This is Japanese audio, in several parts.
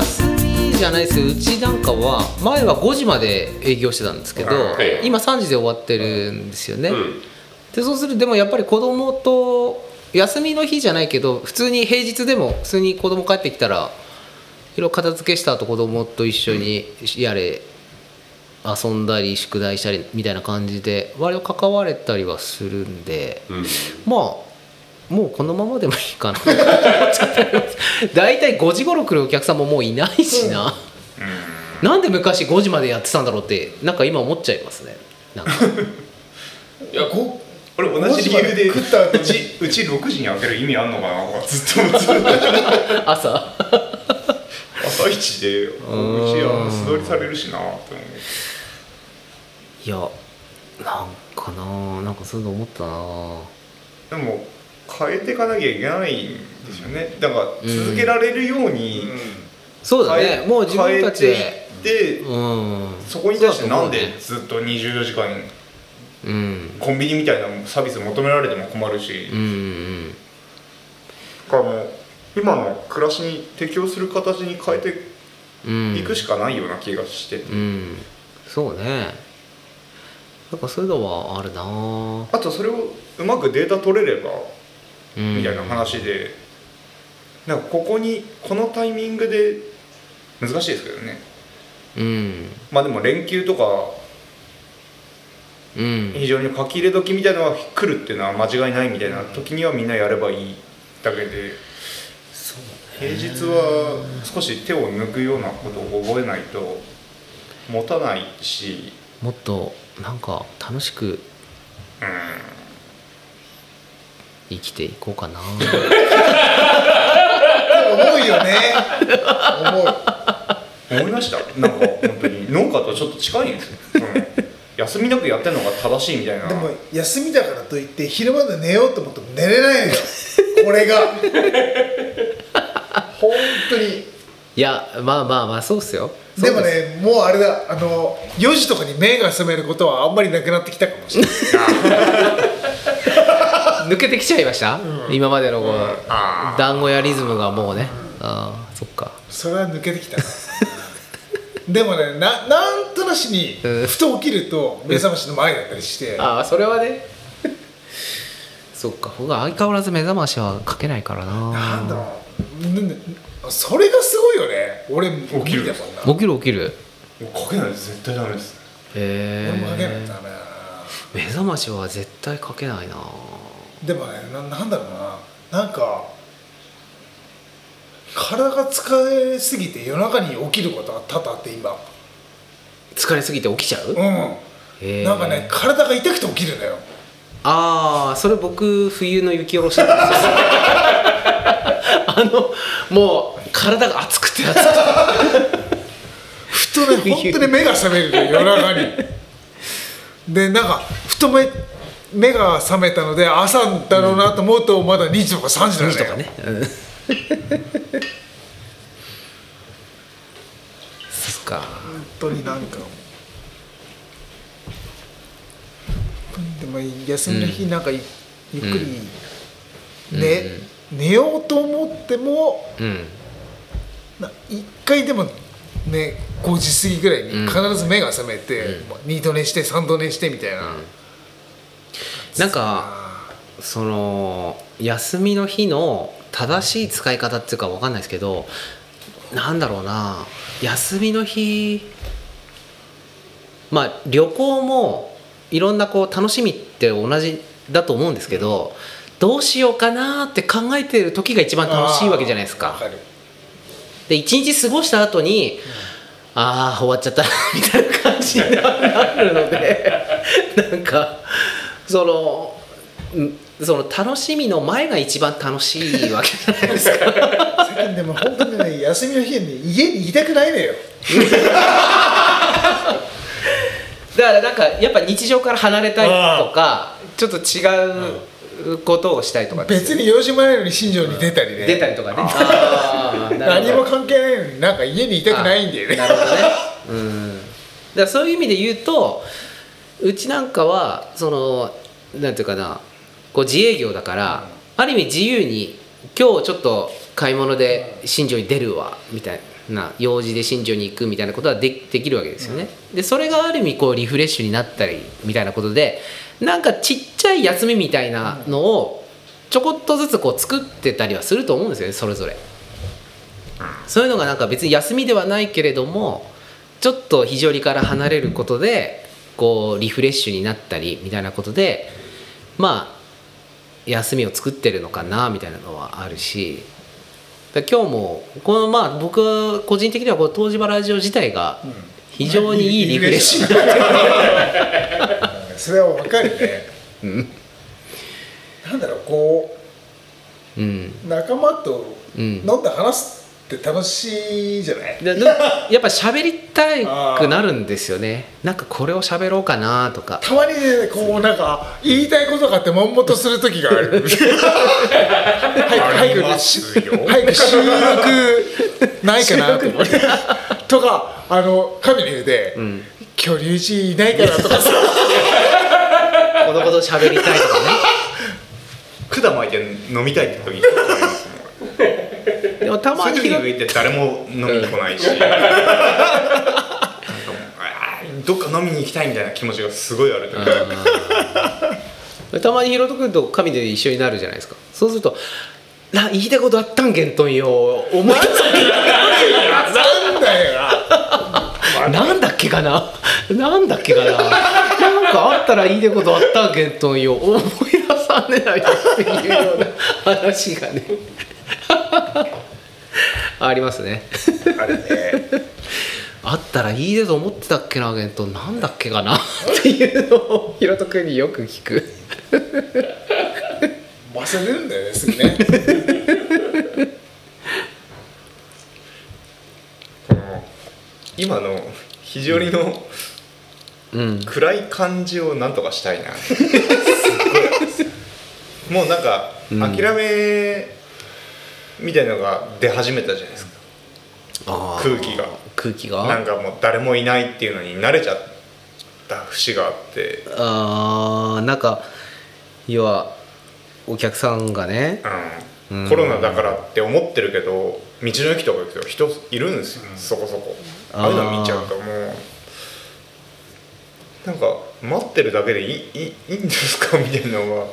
じゃないですようちなんかは前は5時まで営業してたんですけど、はい。今3時で終わってるんですよね、うん。でそうするとでもやっぱり子供と休みの日じゃないけど普通に平日でも普通に子供帰ってきたらいろいろ片付けした後子供と一緒にやれ遊んだり宿題したりみたいな感じで割と関われたりはするんで、うんまあもうこのままでもいいかな。と思っちゃってます 大体5時頃来るお客さんももういないしな、なんで昔5時までやってたんだろうってなんか今思っちゃいますね。なんか。いやご俺同じ理由で。5時まで食った後 うちうち6時に開ける意味あんのかな？とかずっと思ってた朝。朝一でうちは素通りされるしなって思う。いやなんかななんかそういうの思ったなでも変えていかなきゃいけないんですよね。だから続けられるようにそうだ変えねもう自分たちで。変えていってうん。そこに対してなんでずっと24時間思うコンビニみたいなサービス求められても困るし。うんうんだからもう今の暮らしに適応する形に変えてうん。いくしかないような気がして。て、うん。そうね。なんかそういうのはあるなあとそれをうまくデータ取れればうんみたいな話で、なんかここにこのタイミングで難しいですけどね。うん。まあでも連休とかうん。非常に書き入れ時みたいなのが来るっていうのは間違いないみたいな時にはみんなやればいいだけで平日は少し手を抜くようなことを覚えないと持たないし。もっとなんか楽しくうん生きていこうかな。重いよね。重い思いました。なんか本当に。農家とちょっと近いんですよ、その休みなくやってるのが正しいみたいな。でも休みだからといって昼まで寝ようと思っても寝れないのよ。これが。本当に。いやまあまあまあそうっすよ。でもねもうあれだ。あの4時とかに目が覚めることはあんまりなくなってきたかもしれない 抜けてきちゃいました、今までのこうあー。団子屋リズムがもうね。ああそっか。それは抜けてきたな。でもねななんとなしにうん。ふと起きると目覚ましの前だったりして。ああそれはね。そっか。僕は相変わらず目覚ましはかけないからな。なんだろう。それがすごいよね。俺起きる無理だ。もんな起きる？起きる？かけないと絶対ダメです。へ俺もかけないえとダメだな。目覚ましは絶対かけないなでもねななんだろうな。なんか体が疲れすぎて夜中に起きることが多々あって今。疲れすぎて起きちゃう、うん。なんかね体が痛くて起きるのよ。ああそれ僕冬の雪下ろしなんですよあのもう体が熱くて熱くて。ふとね本当に目が覚めるのよ夜中に。でなんかふと目目が覚めたので朝だろうなと思うとまだ2時とか3時なのよとかね、うん、そっか。本当になんか。でも休みの日なんかゆ,、ゆっくり寝、寝ようと思ってもうん。な1回でもね5時過ぎぐらいに必ず目が覚めて、2度寝して3度寝してみたいな、なんかその休みの日の正しい使い方っていうかわかんないですけどなんだろうな。休みの日まあ旅行もいろんなこう楽しみって同じだと思うんですけど、どうしようかなって考えてる時が一番楽しいわけじゃないですか。で一日過ごした後に、ああ終わっちゃったなみたいな感じになるのでなんかそのんその楽しみの前が一番楽しいわけじゃないですか。でも本当にね休みの日に家にいたくないのよ。だからなんかやっぱ日常から離れたいとかちょっと違うことをしたいとか別に用事もないのに新庄に出たりね。出たりとかね。何も関係ないのになんか家にいたくないんだよね。なるほどね。うん。だからそういう意味で言うと、うちなんかはそのなんていうかな、こう自営業だから、ある意味自由に今日ちょっと買い物で新庄に出るわみたいな用事で新庄に行くみたいなことはでできるわけですよね。でそれがある意味こうリフレッシュになったりみたいなことでなんかちっちゃい休みみたいなのをちょこっとずつこう作ってたりはすると思うんですよねそれぞれ。そういうのがなんか別に休みではないけれどもちょっと非常にから離れることでこうリフレッシュになったりみたいなことでまあ休みを作ってるのかなみたいなのはあるしだ今日もこのまあ僕は個人的にはこの東芝ラジオ自体が非常にいいリフレッシュ。になってるそれは分かるね、なんだろうこうん。う仲間とうん。飲んで話すって楽しいじゃない、やっぱ喋りたくなるんですよね。なんかこれを喋ろうかなとか。たまにねこうなんか言いたいことがあって悶々とする時がある。早くありますよ。早く収録ないかなと思って。とかあの神の言うで、ん。今日龍一いないかなとかさ。このこと喋りたいとかね。管巻いて飲みたいって時でもたまにそういう時に行って誰も飲みに来ないし。うあーどっか飲みに行きたいみたいな気持ちがすごいある時たまにヒロト君と神で一緒になるじゃないですか。そうすると「な言いたいことあったんけんとんよ思い出せなんだよ。ななんだっけかな。なんだっけかな。なんかあったらいいでことあったんけんとんよ思い出さねないよっていうような話がねありますね。あれね。あったらいいでと思ってたっけなけんとなんだっけかな。っていうのをひろと君によく聞く。忘れるんだよねすぐね。この今の肘折のうん。暗い感じをなんとかしたいな。すっごい。もうなんかうん。諦めみたいのが出始めたじゃないですか、空気が。空気が？なんかもう誰もいないっていうのに慣れちゃった節があって、あーなんか要はお客さんがね。うん。うん。コロナだからって思ってるけど道の駅とか行くと人いるんですよ、そこそこ。ああいうの見ちゃうともうなんか待ってるだけでいいいいんですか？みたいなのが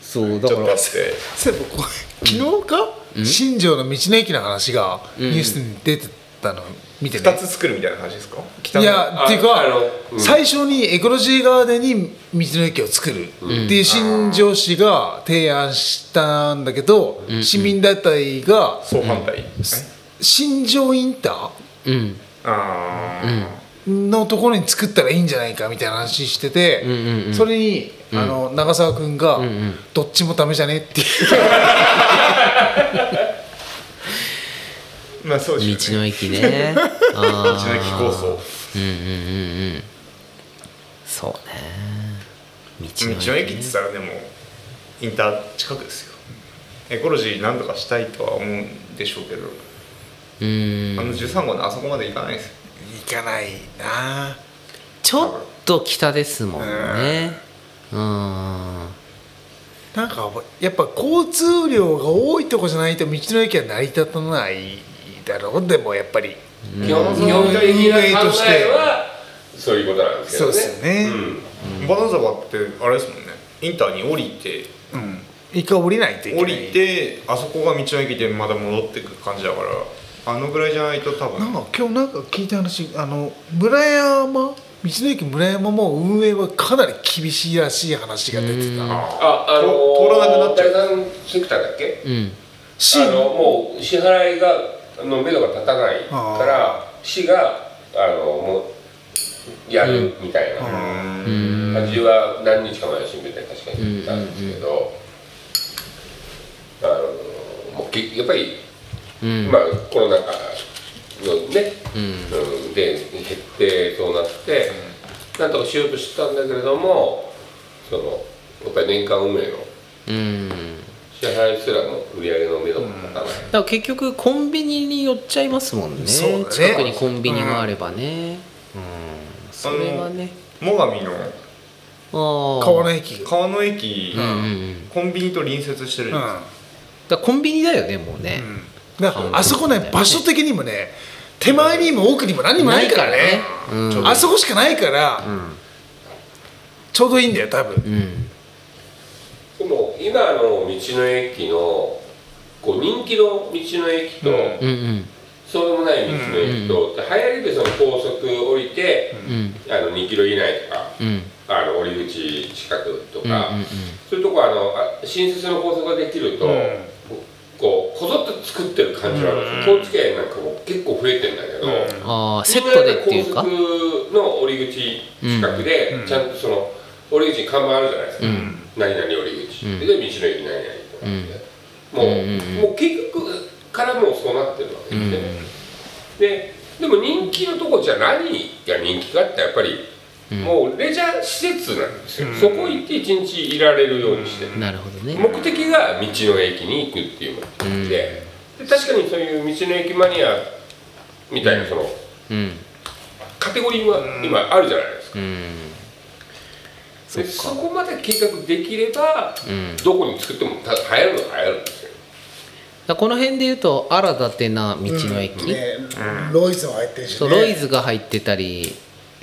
そうだからちょっとあって。そういえばこれ昨日か、新庄の道の駅の話がうん。ニュースに出てたの見てね、2つ作るみたいな話ですか？北いのやっていうか、うん。最初にエコロジーガーデンに道の駅を作る。っていう新庄市が提案したんだけど、市民団体が総反対、新庄インタうん。ああ、ーのところに作ったらいいんじゃないかみたいな話してて、うんうんうん。それに、あの長澤君が、んうん。どっちもダメじゃねっていう。まあそうでね。道の駅ね。道道の駅構想。うんうんうんうん。そうね。道道の駅って言ったらでもインター近くですよ。エコロジー何とかしたいとは思うんでしょうけど、うん。あの13号のあそこまで行かないですよいかないな。ちょっと北ですもんね。うん。なんかやっぱ交通量が多いとこじゃないと道の駅は成り立たないだろう。でもやっぱり基本的な考えはそういうことなんですけどね。そうですよね。うん。バナザバってあれですもんね。インターに降りてうん。一回降りないといけない。降りてあそこが道の駅でまだ戻ってくる感じだからあのぐらいじゃないと多分。なんか今日なんか聞いた話あの村山道の駅村山も運営はかなり厳しいらしい話が出てた。ああのー、通らなくなっちゃう。第三セクターだっけ？うん。市あのもう支払いがの目処が立たないから市があのもうやるみたいな。うん。感じは何日か前の新聞で確かに言ったんですけど、あのもうけやっぱり、うん。まあコロナ禍のね、うん。うん、で減ってそうなって、なんとかしようとしたんだけれどもそのやっぱり年間運営のうん。支払いすらの売り上げの目処が立たない、だから結局コンビニに寄っちゃいますもんね。そうだね。近くにコンビニがあればね。うん。それはね。最上のああ。川の駅。が川の駅、うんうんうん。コンビニと隣接してるんですよ、だからコンビニだよねもうね、だからあそこね場所的にもね手前にも奥にも何にもないからね。うん。あそこしかないから、ちょうどいいんだよ多分、うん。でも今の道の駅のこう人気の道の駅と、うん。うんうん。そうでもない道の駅と、で流行りでその高速降りて、うん。あの2キロ以内とかうん。あの降り口近くとうんか、そういうとこあのあ新設の高速ができると、うんこうこぞって作ってる感じはある。ん。ですよ高知県なんかも結構増えてんだけど、ああセットでっていうか？高速の降り口近くで、うん。ちゃんとその降り口に看板あるじゃないですか、うん。何々降り口、うん。で道の駅何々とかって、もう,、うんうんうん。もう結局からもうそうなってるわけですね、ででも人気のとこじゃあ何が人気かってやっぱり、もうレジャー施設なんですよ、そこ行って一日いられるようにして。る、なるほどね。目的が道の駅に行くっていう目的で,、で確かにそういう道の駅マニアみたいなそのうん。カテゴリーは今あるじゃないですか、うん。そっでか。そこまで計画できれば、うん。どこに作ってもた流行るのは流行るんですよ。だこの辺で言うと新たてな道の駅、ねロイズも入ってるし、ね、そうロイズが入ってたり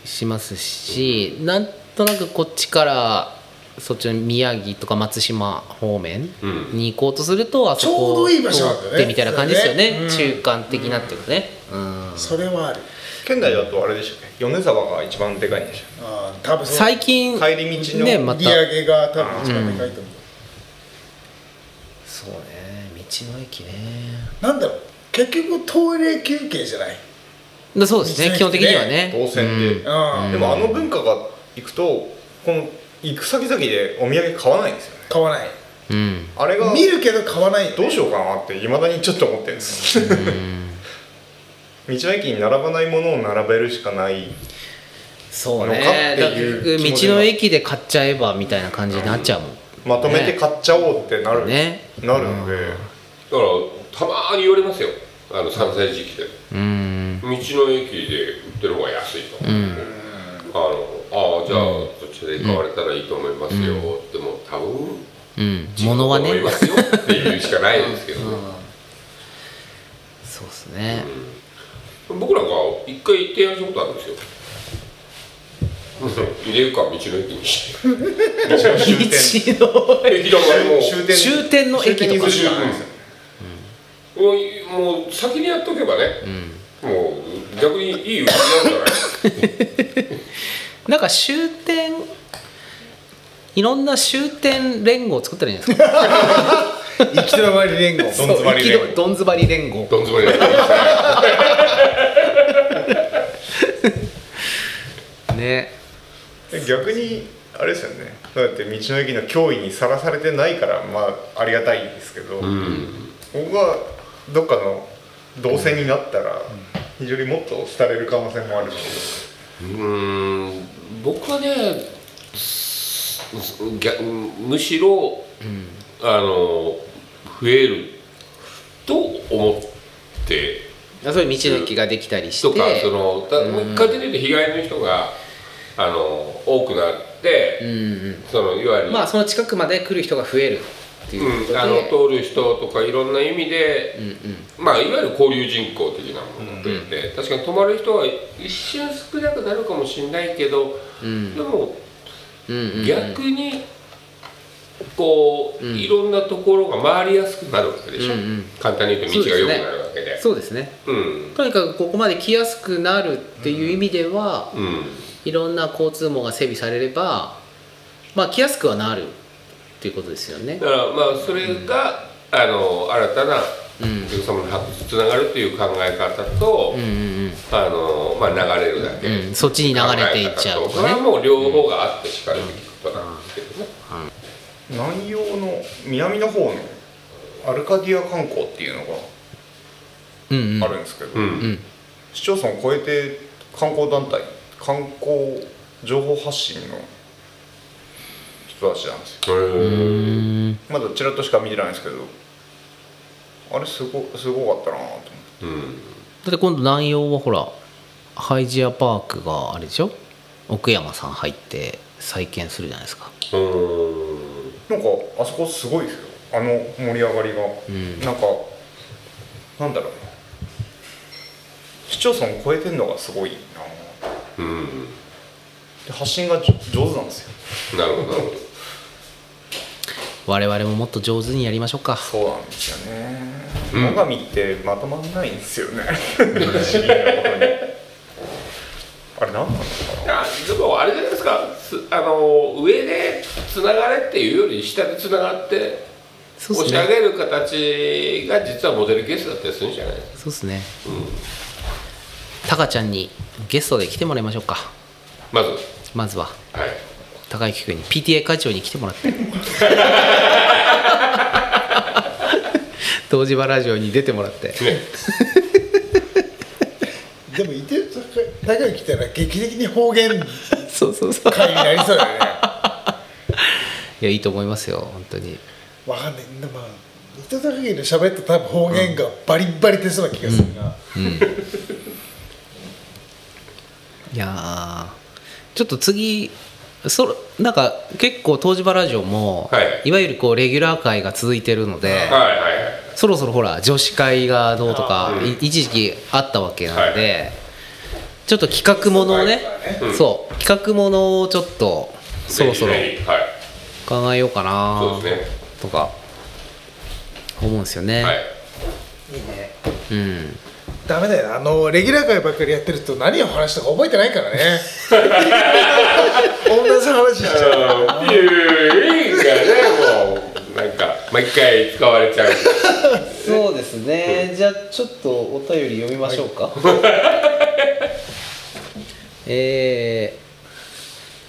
しますし、なんとなくこっちからそっちの宮城とか松島方面うん。に行こうとすると、あそこちょうどいい場所なんだよね。通ってみたいな感じですよね。中間的なっていうかね。うん。それはある。県内だとあれでしたっけ？米沢が一番でかいんでしあー多分最近帰り道のねまた。売り上げが多分一番でかいと思う、そうね。道の駅ね。なんだろう。結局トイレ休憩じゃない？だそうですね基本的にはょね動線で、うん。でもあの文化が行くとこの行く先々でお土産買わないんですよね。買わない。うん。あれが見るけど買わない。どうしようかなっていまだにちょっと思ってるんです 道の駅に並ばないものを並べるしかない。そうのかね道の駅で買っちゃえばみたいな感じになっちゃうもん。まとめて買っちゃおうってなる、ね。なるので、だからたまーに言われますよ。あの3歳時期でうん道の駅で売ってる方が安いと、うん。あのああじゃあそっちで買われたらいいと思いますよ、でも多分うん。物はね。思いますよっていうしかないですけどね、そうですね。僕なんか一回提案したことあるんですよ。入れるか道の駅にして。道の駅。だからもう。終点終点の駅とか。終点にするしかないですよもうもう先にやっとけばね、もう逆にいい売りなんじゃない？なんか終点いろんな終点連合を作ったらいいんじゃないですか？行き止まり連合。どん詰まり連合。どん詰まり連合。どん詰まりだったね逆にあれですよね。そうやって道の駅の脅威にさらされてないからまあありがたいですけど、僕はどっかの動線になったら非常にもっと廃れる可能性もあるし、う。ーん僕はねむしろ、あの増えると思ってそういう道の駅ができたりして。とかそのだ勝手に言うと被害の人があの多くなって、うんうん。そのいわゆる、まあその近くまで来る人が増えるっていう。ことで、うん、あの通る人とかいろんな意味で、うんうん。まあいわゆる交流人口的なもので、で確かに泊まる人は一瞬少なくなるかもしれないけど、うん。でもうんうんうん。逆にこう、うん。いろんなところが回りやすくなるわけでしょ、うんうん。簡単に言うと道が良くなるわけで。そうですね。うん。とにかくここまで来やすくなるっていう意味では、うん。いろんな交通網が整備されればまあ来やすくはなるっていうことですよね。だからまあそれが、あの新たなうん。お客様の発掘につながるっていう考え方と、うんうんあのまあ、流れるだけ、うん。そっちに流れていっちゃうそれはもう両方があってしかるべきことなんですけどね、南洋の南の方のアルカディア観光っていうのうんうん。があるんですけど、うん。うん。市町村を超えて観光団体観光情報発信の人たちなんですよ。まだちらっとしか見てないんですけどあれすごすごかったなと思って。うん。だって今度南洋はほらハイジアパークがあれでしょ？奥山さん入って再建するじゃないですか。うーん。なんかあそこすごいですよ。あの盛り上がりが、ん。なんかなんだろうな。市町村を超えてるのがすごいな。うん。で発信が上手なんですよ。なるほどなるほど我々ももっと上手にやりましょうか。そうなんですよね。うん。最上ってまとまんないんですよね。あれ何なんですかいやでもあれじゃないですか。すあの上でつながれっていうより下でつながって押し上げる形が実はモデルケースだったりするんじゃない。そうっすね。タカちゃんにゲストで来てもらいましょうか。まず。まずは。はい高之君に PTA 会長に来てもらって。東芝ラジオに出てもらって。ね。でもいてる高い来たら劇的に方言 そうそうそう。会になりそうだよね。いやいいと思いますよ本当に。わかんない。でもまあ伊藤高木の喋った多分方言がバリッバリ出そうな気がするな、いやーちょっと次そなんか結構東芝ラジオも、はい。い、わゆるこうレギュラー会が続いてるので、はいはいはい。そろそろほら女子会がどうとか、うん。い一時期あったわけなので、はちょっと企画ものをね、うん。そう企画ものをちょっとそろそろ考えようかなとか思うんですよね、はい。うん。ダメだよ。あのレギュラー会ばっかりやってると何を話したか覚えてないからね。同 じゃうピューインがね。もうなん。か毎回使われちゃうそうですね、じゃあちょっとお便り読みましょうか、えー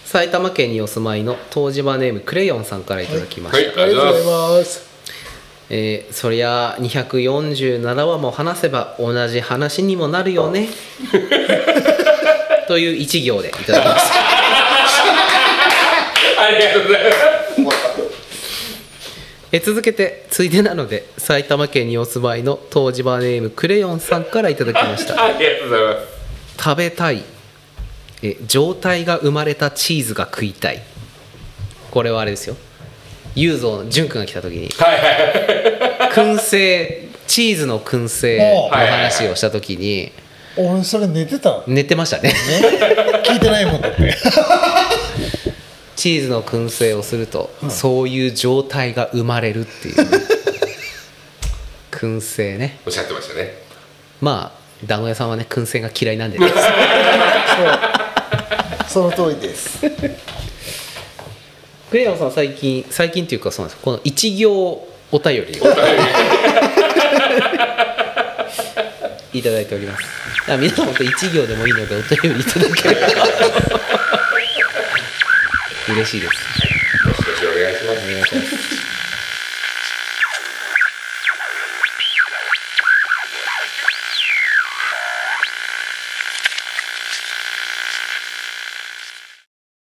埼玉県にお住まいの東芝ネームクレヨンさんからいただきました、はいありがとうございます。えーそりゃ247話も話せば同じ話にもなるよね。という一行でいただきましたありがとうございますえー続けてついでなので埼玉県にお住まいの東芝ネームクレヨンさんからいただきました。ありがとうございます。食べたい。え状態が生まれたチーズが食いたい。これはあれですよ。雄三の淳君が来た時にはいはい。燻製チーズの燻製の話をした時に俺それ寝てたの？寝てましたね。聞いてないもんだってチーズの燻製をすると、そういう状態が生まれるっていう。ね、燻製ね。おっしゃってましたね。まあ団子屋さんはね燻製が嫌いなんでね。その通りです。クレヨンさん最近最近っていうかそうなんですこの一行お便りを。いただいております。皆さん本当一行でもいいのでお便りいただければ嬉しいです。よろしくお願いします。お願いします